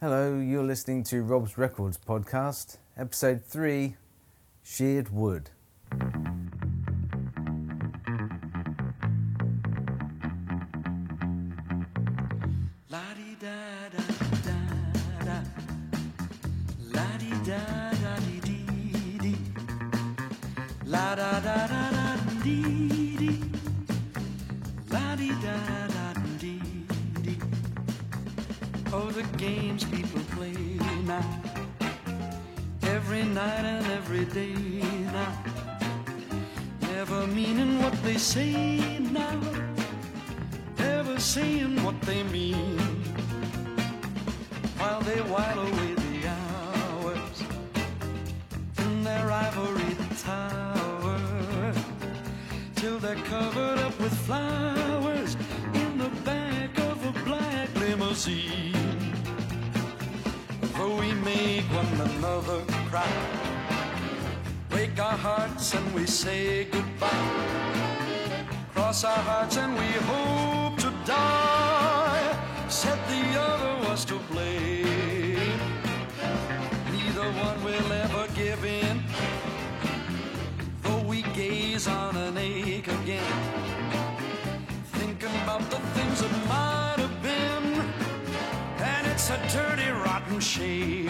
Hello, you're listening to Rob's Records podcast, episode 3 Sheared Wood. Shame.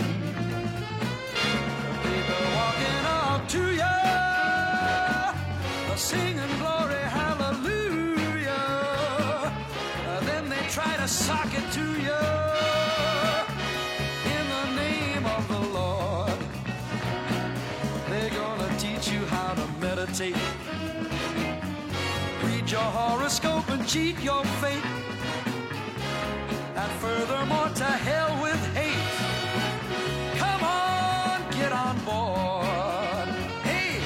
People walking up to you, singing glory, hallelujah. Uh, then they try to sock it to you in the name of the Lord. They're gonna teach you how to meditate, read your horoscope and cheat your fate. And furthermore, to hell with board. Hey,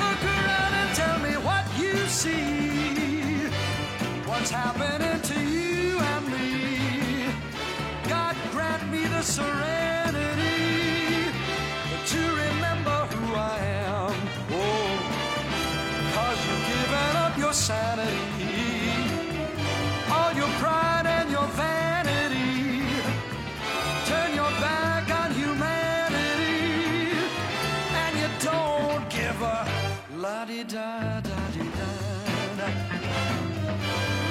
look around and tell me what you see. What's happening da da da da.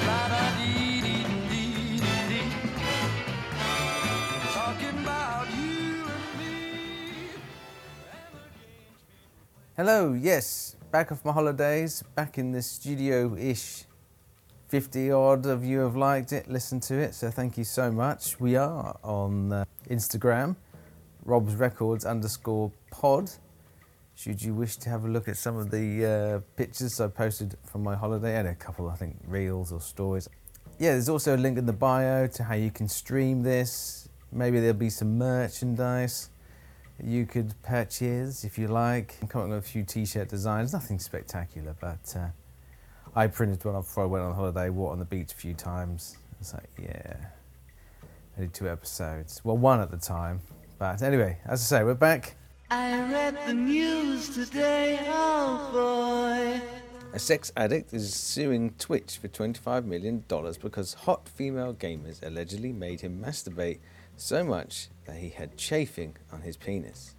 La da dee dee dee dee dee. Talking about you and me. Hello, yes, back off my holidays, back in the studio ish. 50 odd of you have liked it, listened to it, so thank you so much. We are on uh, Instagram, Rob's Records underscore pod. Should you wish to have a look at some of the uh, pictures I posted from my holiday, and a couple, I think, reels or stories. Yeah, there's also a link in the bio to how you can stream this. Maybe there'll be some merchandise you could purchase if you like. I'm coming up with a few t-shirt designs, nothing spectacular, but uh, I printed one up before I went on holiday, walked on the beach a few times. It's like, yeah, I did two episodes. Well, one at the time. But anyway, as I say, we're back. I read the news today, oh boy. A sex addict is suing Twitch for $25 million because hot female gamers allegedly made him masturbate so much that he had chafing on his penis.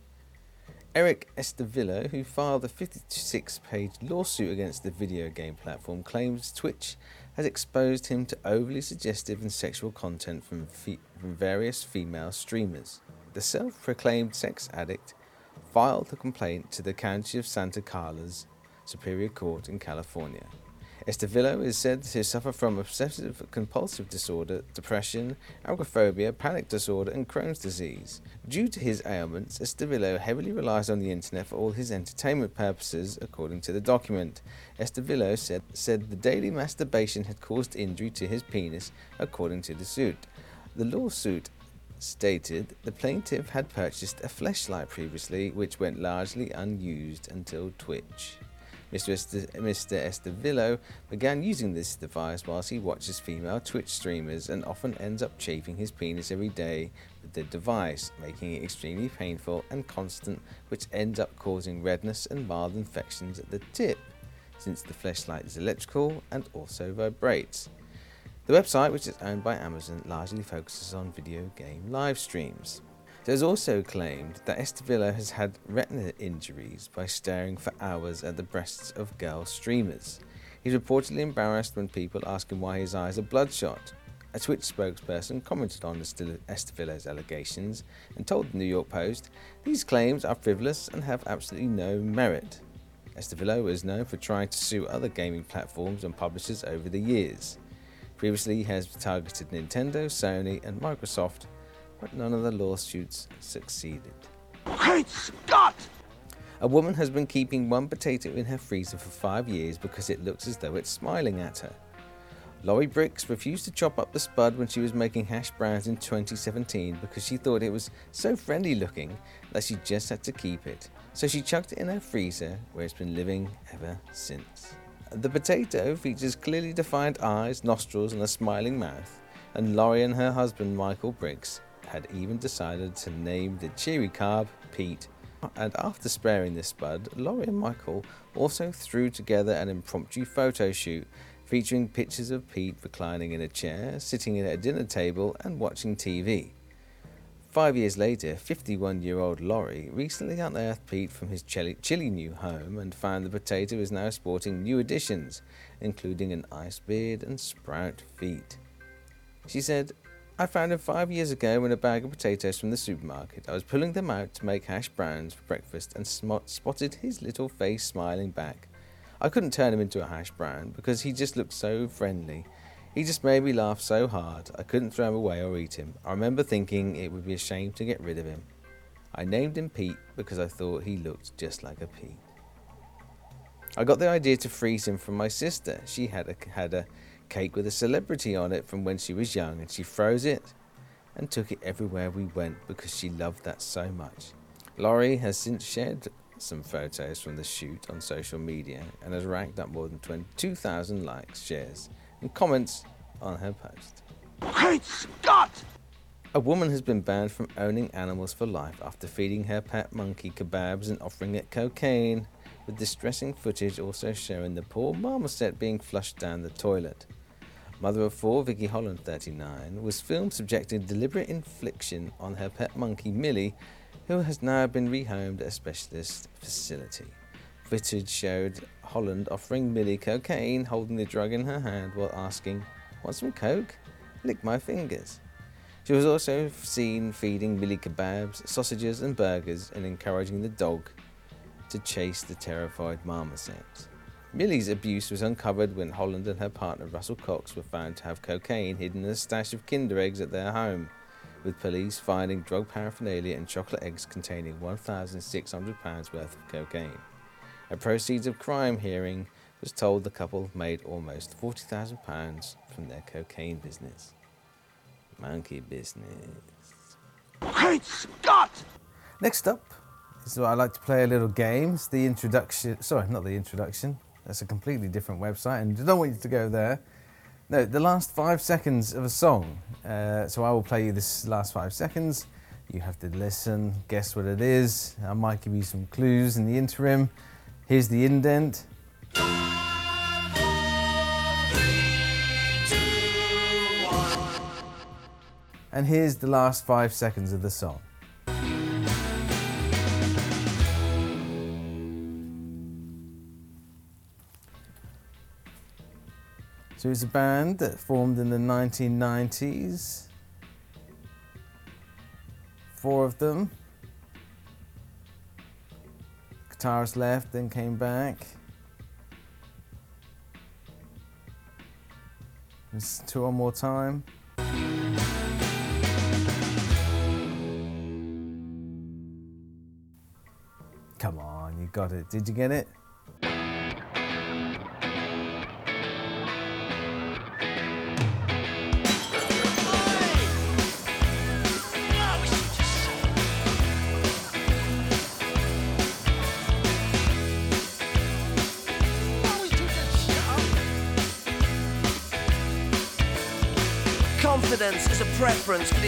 Eric Estavillo, who filed a 56 page lawsuit against the video game platform, claims Twitch has exposed him to overly suggestive and sexual content from, fe- from various female streamers. The self proclaimed sex addict filed the complaint to the County of Santa Carla's Superior Court in California. Estavillo is said to suffer from obsessive compulsive disorder, depression, agoraphobia, panic disorder, and Crohn's disease. Due to his ailments, Estavillo heavily relies on the internet for all his entertainment purposes, according to the document. Estavillo said, said the daily masturbation had caused injury to his penis, according to the suit. The lawsuit stated the plaintiff had purchased a flashlight previously, which went largely unused until Twitch. Mr. Est- Mr. Estavillo began using this device whilst he watches female Twitch streamers and often ends up chafing his penis every day with the device, making it extremely painful and constant, which ends up causing redness and mild infections at the tip, since the flashlight is electrical and also vibrates. The website, which is owned by Amazon, largely focuses on video game live streams. It has also claimed that Estevillo has had retina injuries by staring for hours at the breasts of girl streamers. He's reportedly embarrassed when people ask him why his eyes are bloodshot. A Twitch spokesperson commented on Estevillo's allegations and told the New York Post these claims are frivolous and have absolutely no merit. Estevillo is known for trying to sue other gaming platforms and publishers over the years. Previously, he has targeted Nintendo, Sony, and Microsoft but none of the lawsuits succeeded. Great Scott! A woman has been keeping one potato in her freezer for five years because it looks as though it's smiling at her. Laurie Bricks refused to chop up the spud when she was making hash browns in 2017 because she thought it was so friendly looking that she just had to keep it. So she chucked it in her freezer where it's been living ever since. The potato features clearly defined eyes, nostrils, and a smiling mouth, and Laurie and her husband Michael Briggs had even decided to name the cheery carb Pete. And after sparing this spud, Laurie and Michael also threw together an impromptu photo shoot featuring pictures of Pete reclining in a chair, sitting at a dinner table, and watching TV. Five years later, 51 year old Laurie recently unearthed Pete from his chilly, new home and found the potato is now sporting new additions, including an ice beard and sprout feet. She said, I found him five years ago in a bag of potatoes from the supermarket. I was pulling them out to make hash browns for breakfast and spotted his little face smiling back. I couldn't turn him into a hash brown because he just looked so friendly. He just made me laugh so hard I couldn't throw him away or eat him. I remember thinking it would be a shame to get rid of him. I named him Pete because I thought he looked just like a pea. I got the idea to freeze him from my sister. She had a, had a cake with a celebrity on it from when she was young, and she froze it and took it everywhere we went because she loved that so much. Laurie has since shared some photos from the shoot on social media and has racked up more than 22,000 likes, shares, and comments on her post. Great Scott! A woman has been banned from owning animals for life after feeding her pet monkey kebabs and offering it cocaine, with distressing footage also showing the poor marmoset being flushed down the toilet. Mother of four, Vicky Holland, 39, was filmed subjecting deliberate infliction on her pet monkey Millie, who has now been rehomed at a specialist facility. Footage showed Holland offering Millie cocaine, holding the drug in her hand while asking, Want some coke? Lick my fingers. She was also seen feeding Millie kebabs, sausages, and burgers and encouraging the dog to chase the terrified marmoset. Millie's abuse was uncovered when Holland and her partner Russell Cox were found to have cocaine hidden in a stash of Kinder eggs at their home, with police finding drug paraphernalia and chocolate eggs containing £1,600 worth of cocaine. A proceeds of crime hearing was told the couple made almost £40,000 from their cocaine business. Monkey business. Great Scott! Next up is what I like to play a little games. The introduction, sorry, not the introduction, that's a completely different website, and I don't want you to go there. No, the last five seconds of a song. Uh, so I will play you this last five seconds. You have to listen, guess what it is. I might give you some clues in the interim. Here's the indent. And here's the last five seconds of the song. So it's a band that formed in the 1990s. Four of them. Guitarist left, then came back. Let's two one more time. Come on, you got it. Did you get it?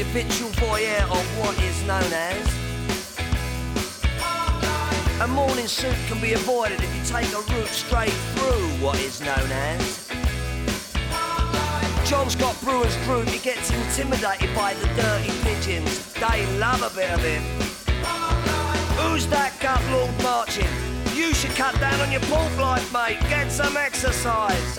Habitual voyeur of what is known as. A morning suit can be avoided if you take a route straight through what is known as. John's got brewer's group, he gets intimidated by the dirty pigeons. They love a bit of him. Who's that gut lord marching? You should cut down on your pork life, mate. Get some exercise.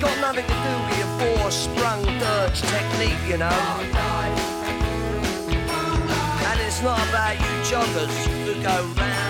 Got nothing to do with your four sprung dirge technique, you know. And it's not about you joggers who go round,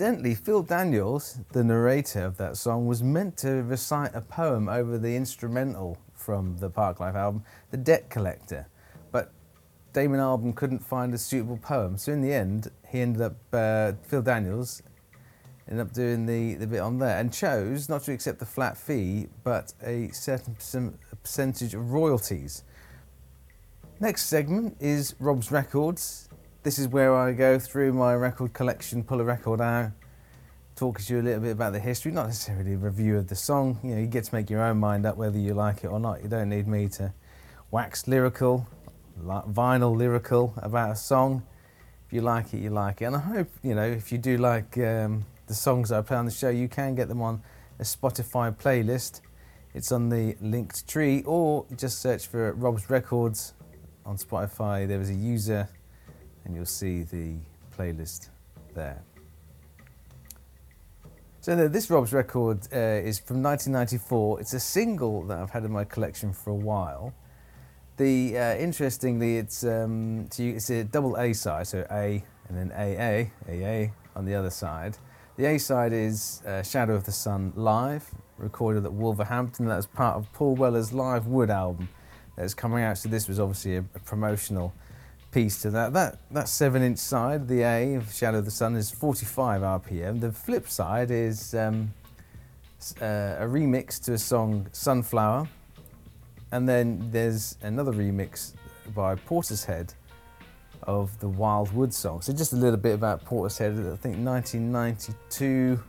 incidentally, Phil Daniels, the narrator of that song, was meant to recite a poem over the instrumental from the Parklife album, The Debt Collector. But Damon Albarn couldn't find a suitable poem. So, in the end, he ended up, uh, Phil Daniels ended up doing the, the bit on there and chose not to accept the flat fee, but a certain percentage of royalties. Next segment is Rob's Records. This is where I go through my record collection, pull a record out, talk to you a little bit about the history, not necessarily a review of the song. You know, you get to make your own mind up whether you like it or not. You don't need me to wax lyrical, li- vinyl lyrical about a song. If you like it, you like it. And I hope, you know, if you do like um, the songs I play on the show, you can get them on a Spotify playlist. It's on the linked tree, or just search for Rob's Records on Spotify. There is a user, and you'll see the playlist there. So this Rob's record uh, is from 1994. It's a single that I've had in my collection for a while. The uh, interestingly, it's um, it's a double A side, so A and then AA, AA on the other side. The A side is uh, Shadow of the Sun live, recorded at Wolverhampton. That was part of Paul Weller's Live Wood album that's coming out. So this was obviously a, a promotional piece to that. That that seven inch side, the A of Shadow of the Sun, is 45 RPM. The flip side is um, uh, a remix to a song Sunflower, and then there's another remix by Portishead of the Wild Wood song. So just a little bit about Portishead. I think 1992,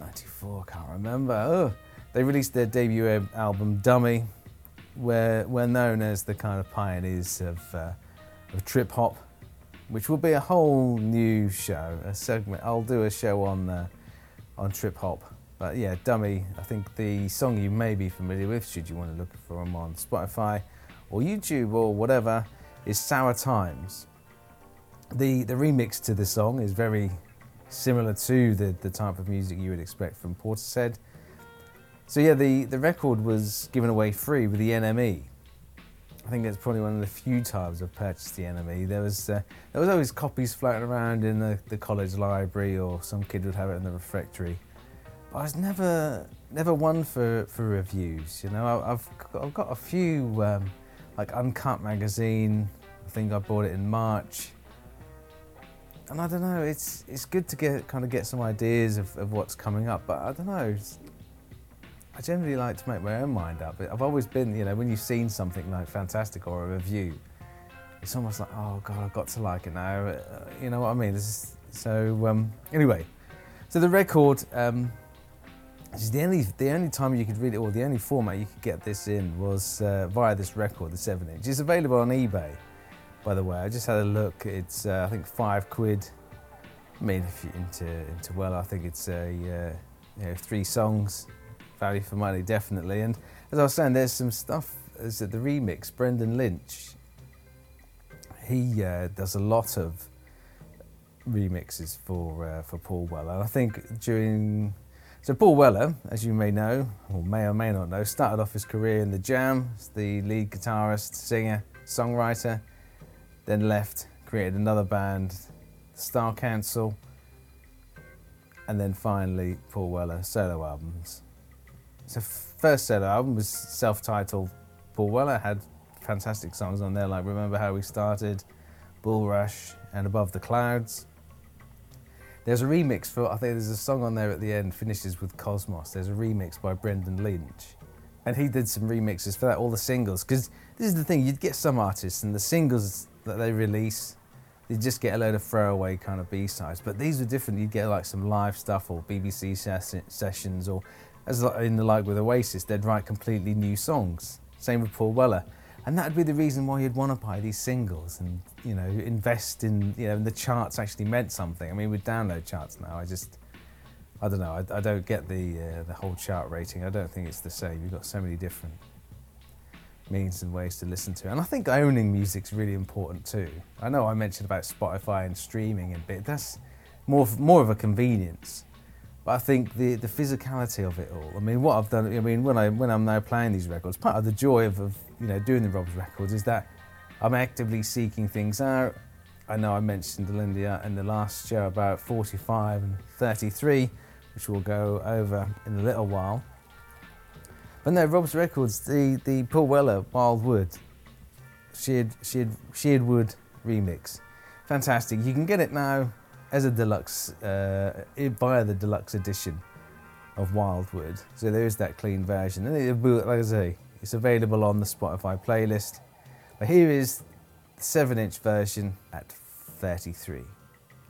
94, I can't remember. They released their debut album Dummy, where we're known as the kind of pioneers of, uh, of trip hop, which will be a whole new show, a segment. I'll do a show on uh, on trip hop. But yeah, Dummy, I think the song you may be familiar with, should you want to look for them on Spotify or YouTube or whatever, is Sour Times. The, the remix to the song is very similar to the, the type of music you would expect from Portishead. So yeah, the, the record was given away free with the NME. I think it's probably one of the few times I've purchased the NME. There was uh, there was always copies floating around in the, the college library, or some kid would have it in the refectory. But I was never never one for, for reviews. You know, I, I've got, I've got a few um, like Uncut magazine. I think I bought it in March. And I don't know. It's it's good to get kind of get some ideas of, of what's coming up, but I don't know. it's- I generally like to make my own mind up. I've always been, you know, when you've seen something like fantastic or a review, it's almost like, oh god, I've got to like it now. Uh, you know what I mean? Is, so um, anyway, so the record. Um, is the only the only time you could read it, or the only format you could get this in was uh, via this record, the seven inch. It's available on eBay, by the way. I just had a look. It's uh, I think five quid. I mean, if you're into into well, I think it's a uh, you know three songs, value for money definitely. And as I was saying, there's some stuff. Is the remix? Brendan Lynch. He uh, does a lot of remixes for uh, for Paul Weller. I think during so Paul Weller, as you may know, or may or may not know, started off his career in the Jam as the lead guitarist, singer, songwriter, then left, created another band, Star Council, and then finally Paul Weller solo albums. So first solo album was self-titled. Paul Weller had fantastic songs on there like Remember How We Started, Bull Rush, and Above the Clouds. There's a remix for, I think there's a song on there at the end, finishes with Cosmos. There's a remix by Brendan Lynch. And he did some remixes for that, all the singles. Because this is the thing, you'd get some artists and the singles that they release, you just get a load of throwaway kind of B-sides. But these were different. You'd get like some live stuff or BBC ses- sessions or, as in the like with Oasis, they'd write completely new songs. Same with Paul Weller. And that'd be the reason why you'd want to buy these singles and, you know, invest in, you know, and the charts actually meant something. I mean, with download charts now, I just, I don't know, I, I don't get the, uh, the whole chart rating. I don't think it's the same. You've got so many different means and ways to listen to. And I think owning music's really important too. I know I mentioned about Spotify and streaming a bit. That's more more of a convenience. But I think the, the physicality of it all. I mean, what I've done. I mean, when I when I'm now playing these records, part of the joy of, of you know doing the Rob's records is that I'm actively seeking things out. I know I mentioned Lindia in the last show about 45 and 33, which we'll go over in a little while. But no, Rob's records, the the Paul Weller Wild Wood, Sheared Sheared Sheared Wood remix, fantastic. You can get it now as a deluxe uh, via the deluxe edition of Wildwood. So there is that clean version, and it, like I say, it's available on the Spotify playlist. But here is the seven-inch version at 33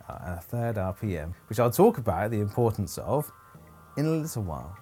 uh, and a third RPM, which I'll talk about the importance of in a little while.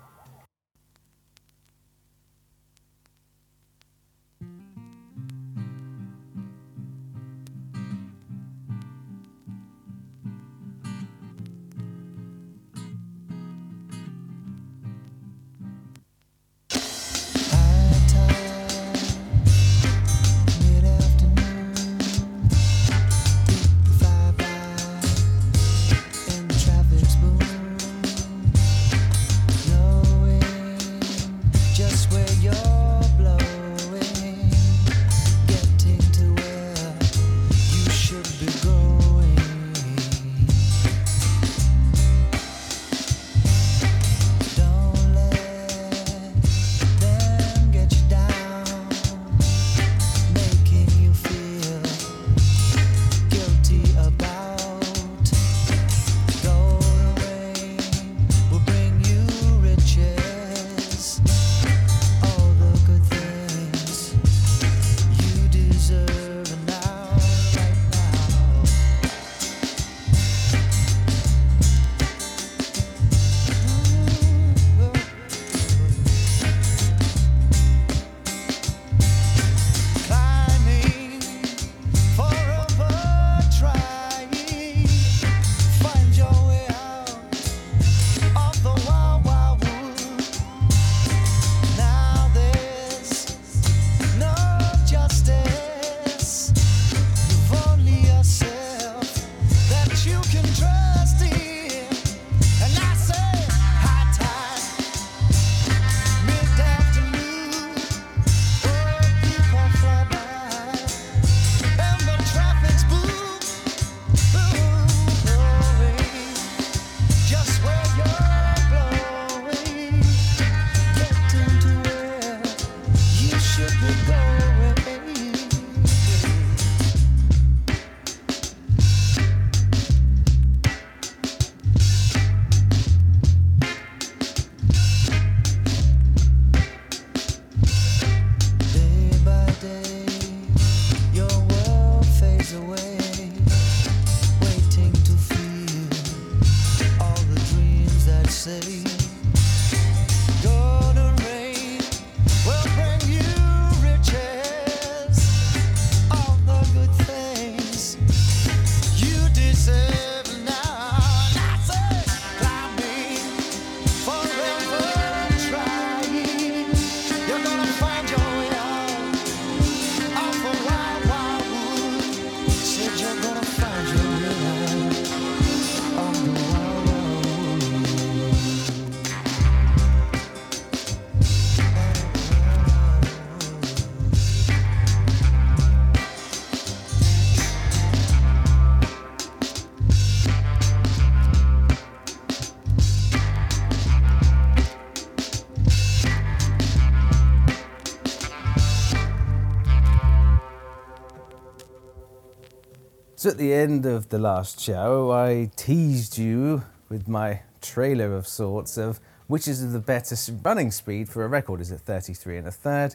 So at the end of the last show, I teased you with my trailer of sorts of which is the better running speed for a record. Is it 33 and a third,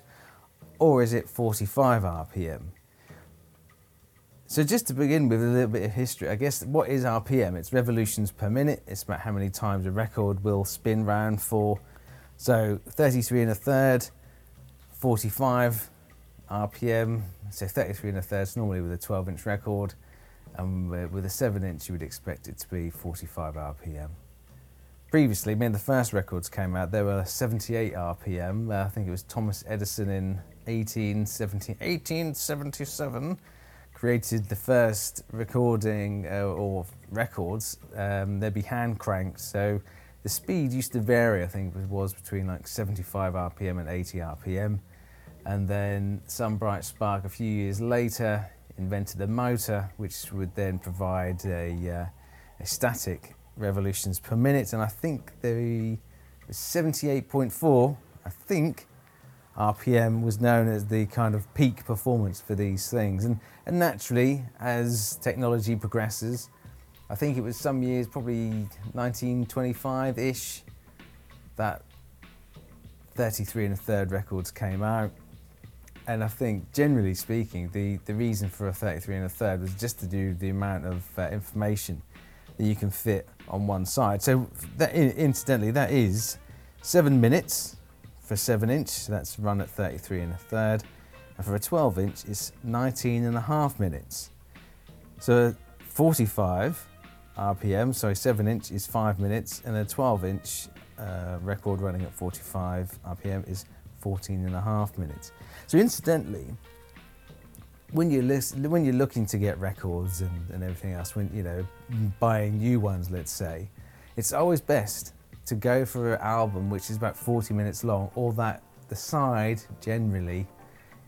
or is it 45 RPM? So just to begin with a little bit of history, I guess what is RPM? It's revolutions per minute. It's about how many times a record will spin round for. So 33 and a third, 45 RPM. So 33 and a third is normally with a 12 inch record. And with a 7 inch, you would expect it to be 45 RPM. Previously, when the first records came out, they were 78 RPM. Uh, I think it was Thomas Edison in 1877 created the first recording uh, or records. Um, they'd be hand cranked, so the speed used to vary. I think it was between like 75 RPM and 80 RPM. And then some bright spark a few years later invented the motor which would then provide a, uh, a static revolutions per minute. And I think the 78.4, I think, RPM was known as the kind of peak performance for these things. And, and naturally, as technology progresses, I think it was some years, probably 1925 ish, that 33 and a third records came out. And I think, generally speaking, the, the reason for a 33 and a third was just to do the amount of uh, information that you can fit on one side. So, that, incidentally, that is seven minutes for seven inch. So that's run at 33 and a third. And for a 12 inch, it's 19 and a half minutes. So 45 RPM, sorry, 7 inch is 5 minutes, and a 12 inch uh, record running at 45 RPM is 14 and a half minutes. So, incidentally, when you're, listen, when you're looking to get records and, and everything else, when you know, buying new ones, let's say, it's always best to go for an album which is about 40 minutes long, or that the side generally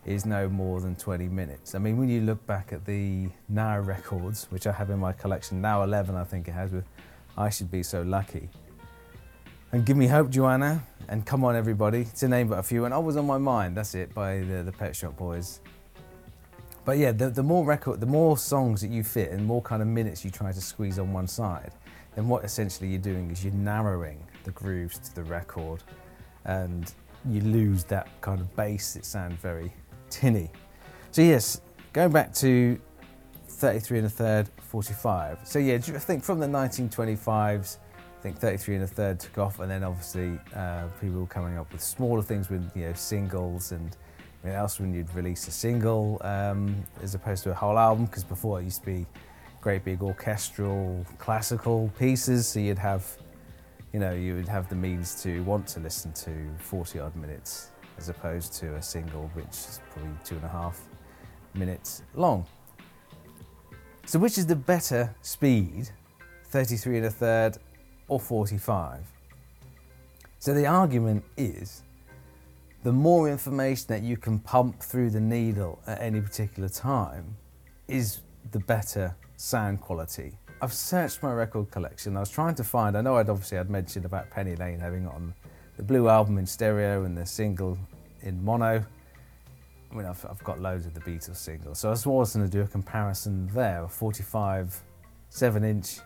is no more than 20 minutes. I mean, when you look back at the Now records, which I have in my collection, Now 11, I think it has, with I Should Be So Lucky. And Give Me Hope, Joanna, and Come On Everybody, to name but a few. And I was on my mind, that's it, by the, the Pet Shop Boys. But yeah, the, the more record, the more songs that you fit and more kind of minutes you try to squeeze on one side, then what essentially you're doing is you're narrowing the grooves to the record and you lose that kind of bass that sounds very tinny. So yes, going back to 33 and a third, 45. So yeah, I think from the 1925s, I think 33 and a third took off, and then obviously uh, people were coming up with smaller things with you know singles and everything else when you'd release a single um, as opposed to a whole album. Because before it used to be great big orchestral classical pieces, so you'd have you know you would have the means to want to listen to 40 odd minutes as opposed to a single which is probably two and a half minutes long. So, which is the better speed, 33 and a third or 45? So, the argument is the more information that you can pump through the needle at any particular time is the better sound quality. I've searched my record collection. I was trying to find, I know I'd obviously I'd mentioned about Penny Lane having on the blue album in stereo and the single in mono. I mean, I've, I've got loads of the Beatles singles, so I was going to do a comparison there, a 45 7 inch,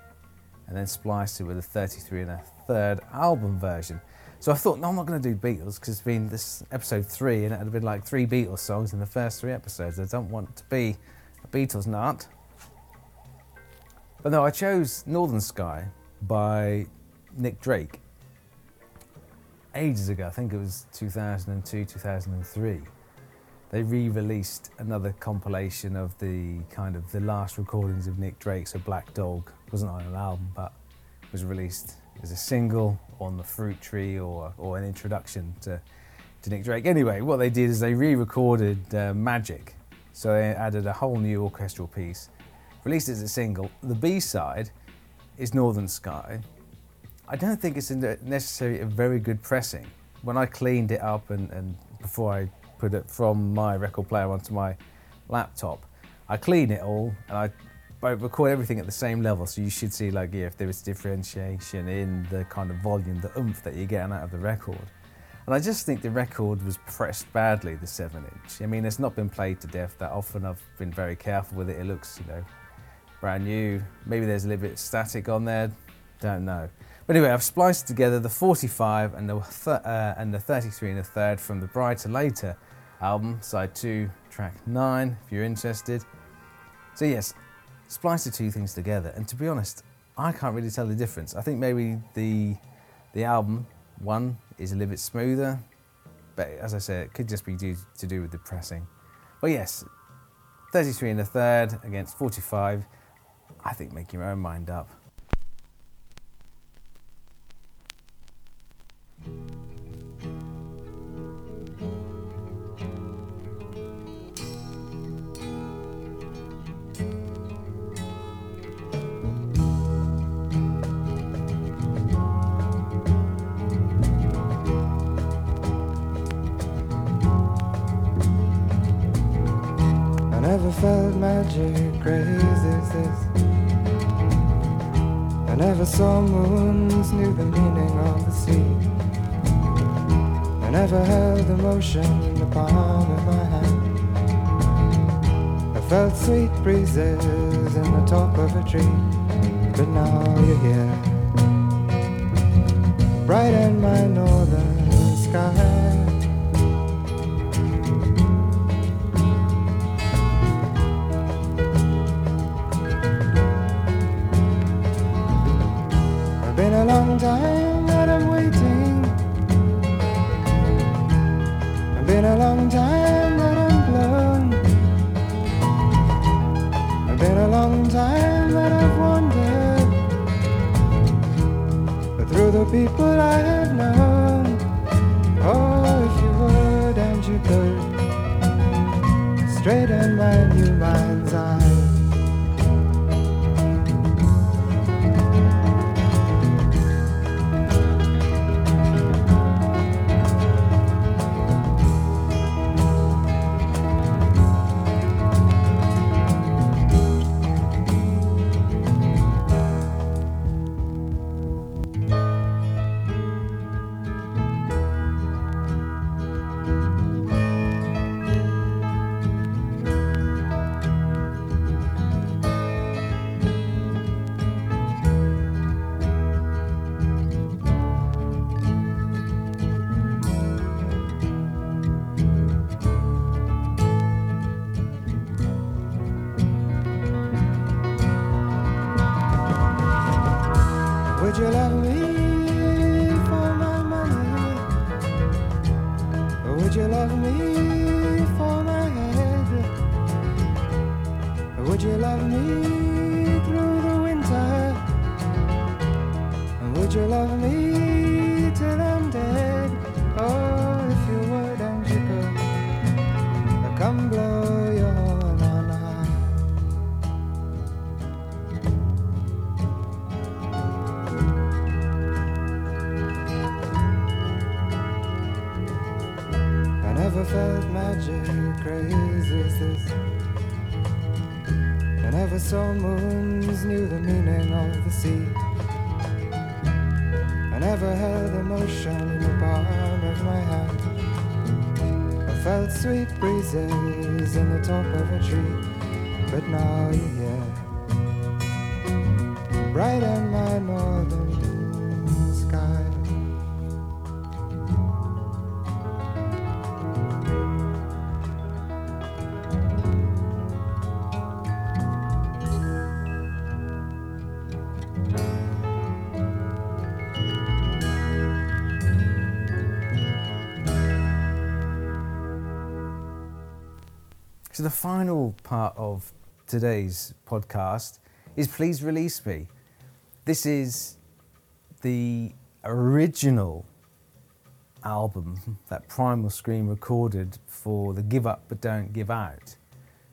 and then spliced it with a 33 and a third album version. So I thought, no, I'm not going to do Beatles because it's been this episode three, and it had been like three Beatles songs in the first three episodes. I don't want to be a Beatles nut. But no, I chose Northern Sky by Nick Drake ages ago. I think it was 2002, 2003. They re-released another compilation of the kind of the last recordings of Nick Drake. So Black Dog wasn't on an album, but was released as a single on the Fruit Tree or or an introduction to to Nick Drake. Anyway, what they did is they re-recorded uh, Magic. So they added a whole new orchestral piece, released as a single. The B side is Northern Sky. I don't think it's necessarily a very good pressing. When I cleaned it up and, and before I put it from my record player onto my laptop, I clean it all and I record everything at the same level, so you should see like yeah, if there is differentiation in the kind of volume, the oomph that you're getting out of the record. And I just think the record was pressed badly, the seven inch. I mean, it's not been played to death that often. I've been very careful with it. It looks, you know, brand new. Maybe there's a little bit of static on there. Don't know. But anyway, I've spliced together the 45 and the th- uh, and the 33 and a third from the Brighter Later album, side two, track nine. If you're interested. So yes, splice the two things together, and to be honest, I can't really tell the difference. I think maybe the the album one is a little bit smoother, but as I said, it could just be due to do with the pressing. But yes, 33 and a third against 45. I think make your own mind up. Saw moons, knew the meaning of the sea. I never held emotion in the palm of my hand. I felt sweet breezes in the top of a tree, but now you're here. The people I have known. Oh, if you would and you could straighten my new mind's eye. you love me till I'm dead? Oh, if you would and you could, I come blow your horn on high. I never felt magic crazy as this. I never saw moons, knew the meaning of the sea. Felt sweet breezes in the top of a tree, but now you're here, bright and my So the final part of today's podcast is Please Release Me. This is the original album that Primal Scream recorded for the Give Up But Don't Give Out,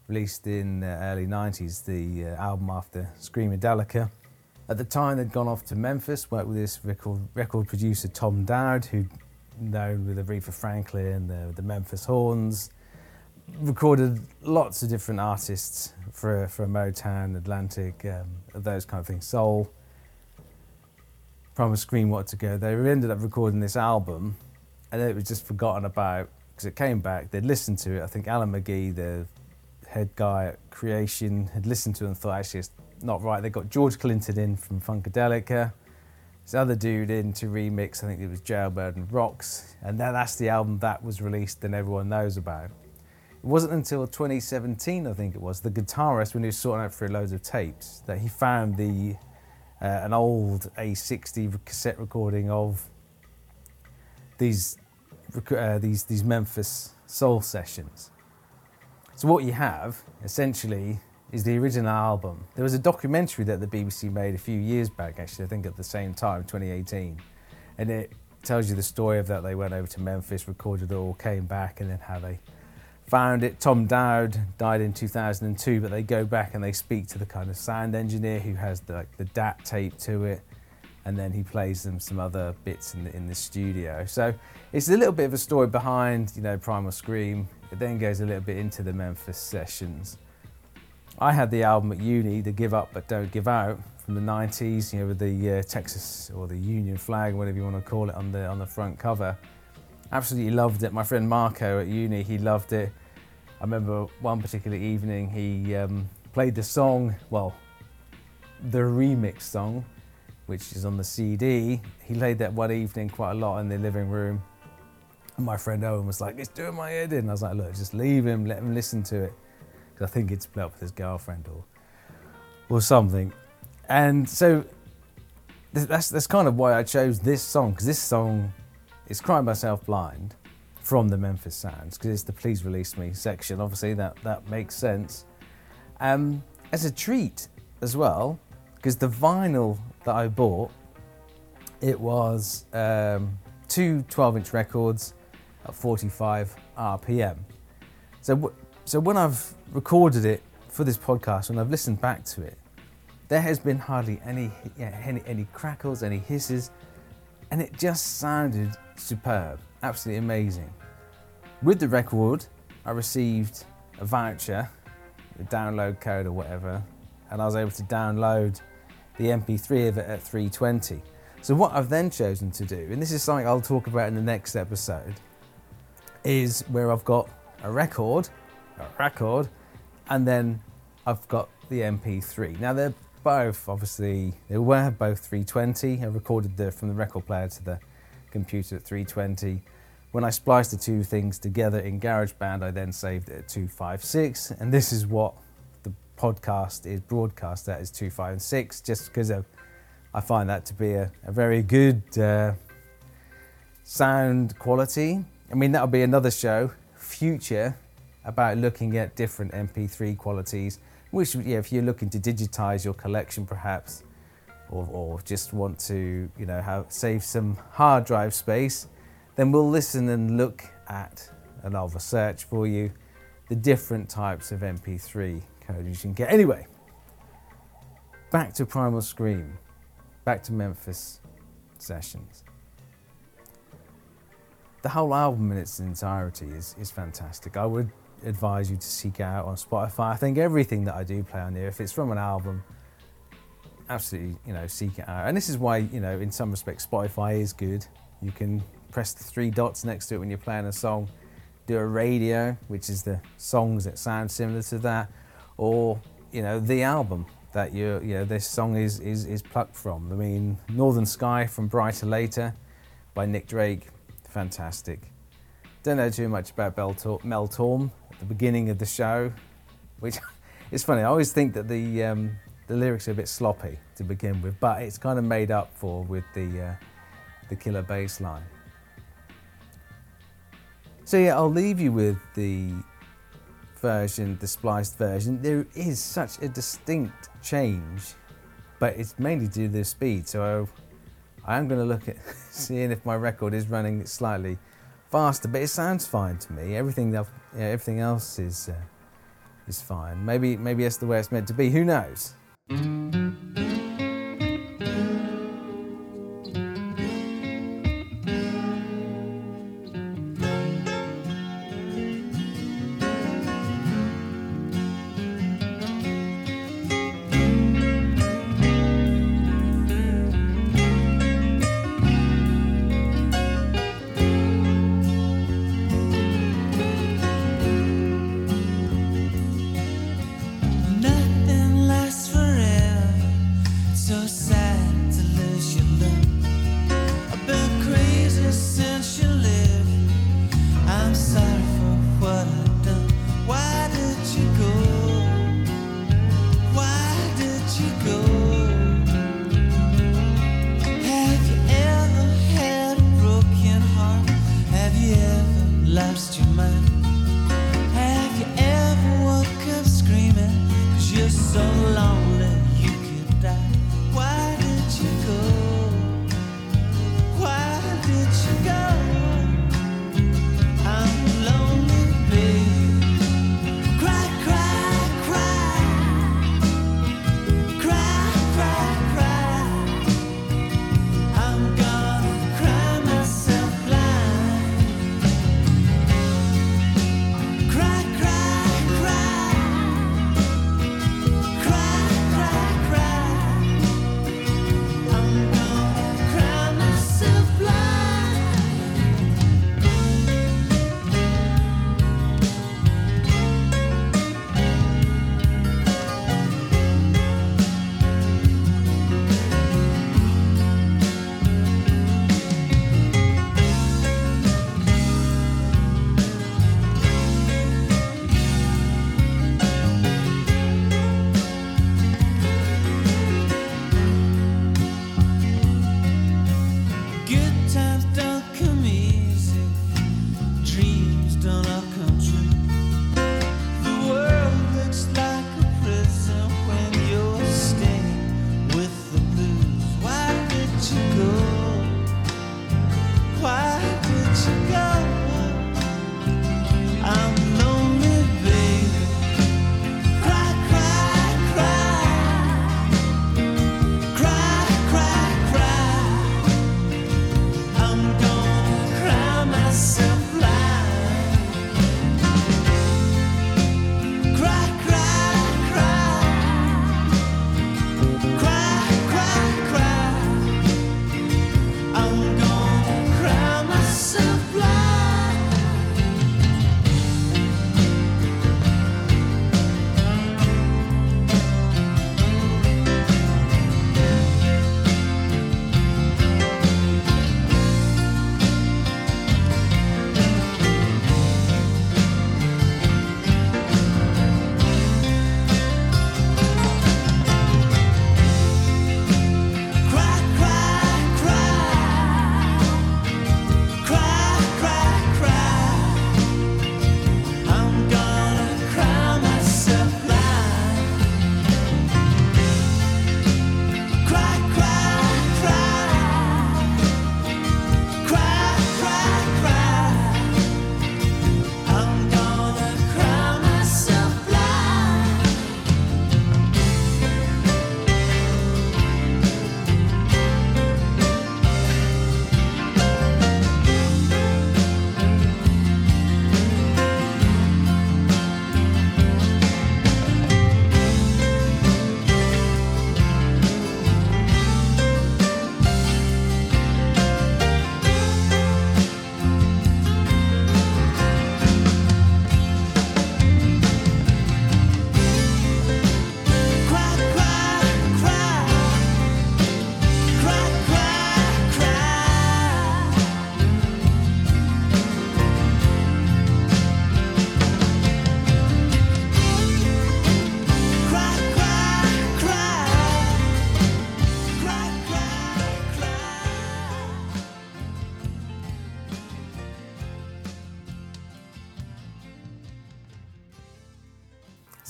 released in the early 90s, the uh, album after Screamadelica. At the time, they'd gone off to Memphis, worked with this record, record producer Tom Dowd, who'd known with Aretha Franklin, the, the Memphis Horns, recorded lots of different artists for for Motown, Atlantic, um, those kind of things. Soul. Primal Scream what to go. They ended up recording this album, and it was just forgotten about because it came back. They'd listened to it. I think Alan McGee, the head guy at Creation, had listened to it and thought actually it's not right. They got George Clinton in from Funkadelica. This other dude in to remix. I think it was Jailbird and Rocks, and then that's the album that was released and everyone knows about. It wasn't until 2017, I think it was, the guitarist, when he was sorting out through loads of tapes, that he found the uh, an old A60 cassette recording of these uh, these these Memphis soul sessions. So what you have essentially is the original album. There was a documentary that the BBC made a few years back, actually, I think at the same time, 2018, and it tells you the story of that. They went over to Memphis, recorded it all, came back, and then how they found it. Tom Dowd died in 2002, but they go back and they speak to the kind of sound engineer who has the, like, the DAT tape to it, and then he plays them some other bits in the, in the studio. So it's a little bit of a story behind, you know, Primal Scream. It then goes a little bit into the Memphis sessions. I had the album at uni, the Give Up But Don't Give Out, from the 90s, you know, with the uh, Texas or the Union flag, whatever you want to call it, on the on the front cover. Absolutely loved it. My friend Marco at uni, he loved it. I remember one particular evening he um, played the song, well, the remix song, which is on the CD. He played that one evening quite a lot in the living room. And my friend Owen was like, it's doing my head in. I was like, look, just leave him, let him listen to it. Because I think he'd split up with his girlfriend or, or something. And so that's, that's kind of why I chose this song, because this song is Crying Myself Blind from the Memphis Sounds, because it's the Please Release Me section. Obviously, that, that makes sense. Um, as a treat as well, because the vinyl that I bought, it was um, two 12 inch records at 45 RPM. So, so when I've recorded it for this podcast, when I've listened back to it, there has been hardly any, any, any crackles, any hisses, and it just sounded superb, absolutely amazing. With the record, I received a voucher, a download code or whatever, and I was able to download the MP3 of it at 320. So what I've then chosen to do, and this is something I'll talk about in the next episode, is where I've got a record, a record, and then I've got the MP3. Now they're both obviously they were both 320. I recorded the from the record player to the computer at 320. When I spliced the two things together in GarageBand, I then saved it at 256, and this is what the podcast is broadcast at is 256, just because of, I find that to be a, a very good uh, sound quality. I mean, that'll be another show, future, about looking at different MP3 qualities. Which, yeah, if you're looking to digitize your collection, perhaps, or, or just want to, you know, have save some hard drive space, then we'll listen and look at, and I'll research for you the different types of MP3 code you can get. Anyway, back to Primal Scream, back to Memphis sessions. The whole album in its entirety is, is fantastic. I would advise you to seek out on Spotify. I think everything that I do play on there, if it's from an album, absolutely, you know, seek it out. And this is why, you know, in some respects, Spotify is good. You can press the three dots next to it when you're playing a song, do a radio, which is the songs that sound similar to that, or you know the album that you you know this song is is is plucked from. I mean, Northern Sky from Bryter Layter by Nick Drake, fantastic. Don't know too much about Mel Torme at the beginning of the show, which is funny. I always think that the um, the lyrics are a bit sloppy to begin with, but it's kind of made up for with the uh, the killer bass line. So yeah, I'll leave you with the version, the spliced version. There is such a distinct change, but it's mainly due to the speed. So I am going to look at seeing if my record is running slightly faster, but it sounds fine to me. Everything, you know, everything else is uh, is fine. Maybe maybe that's the way it's meant to be. Who knows?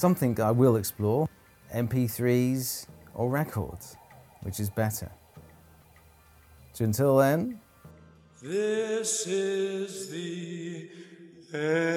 Something I will explore MP3s or records, which is better. So until then, This is the end.